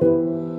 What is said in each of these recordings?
you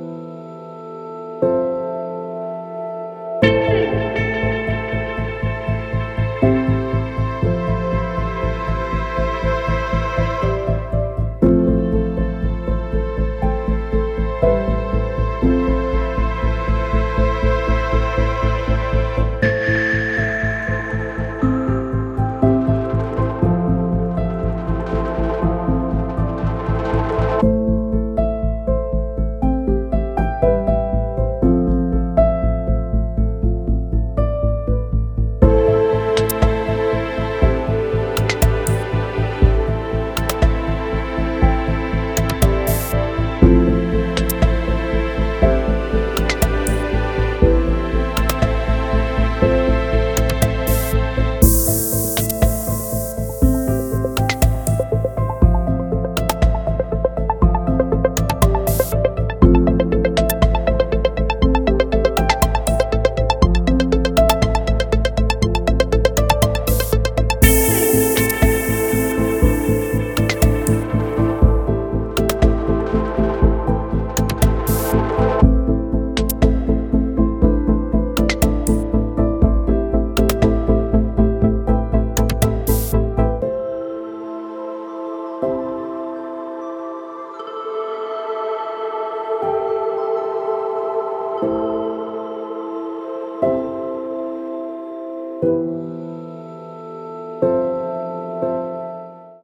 thank you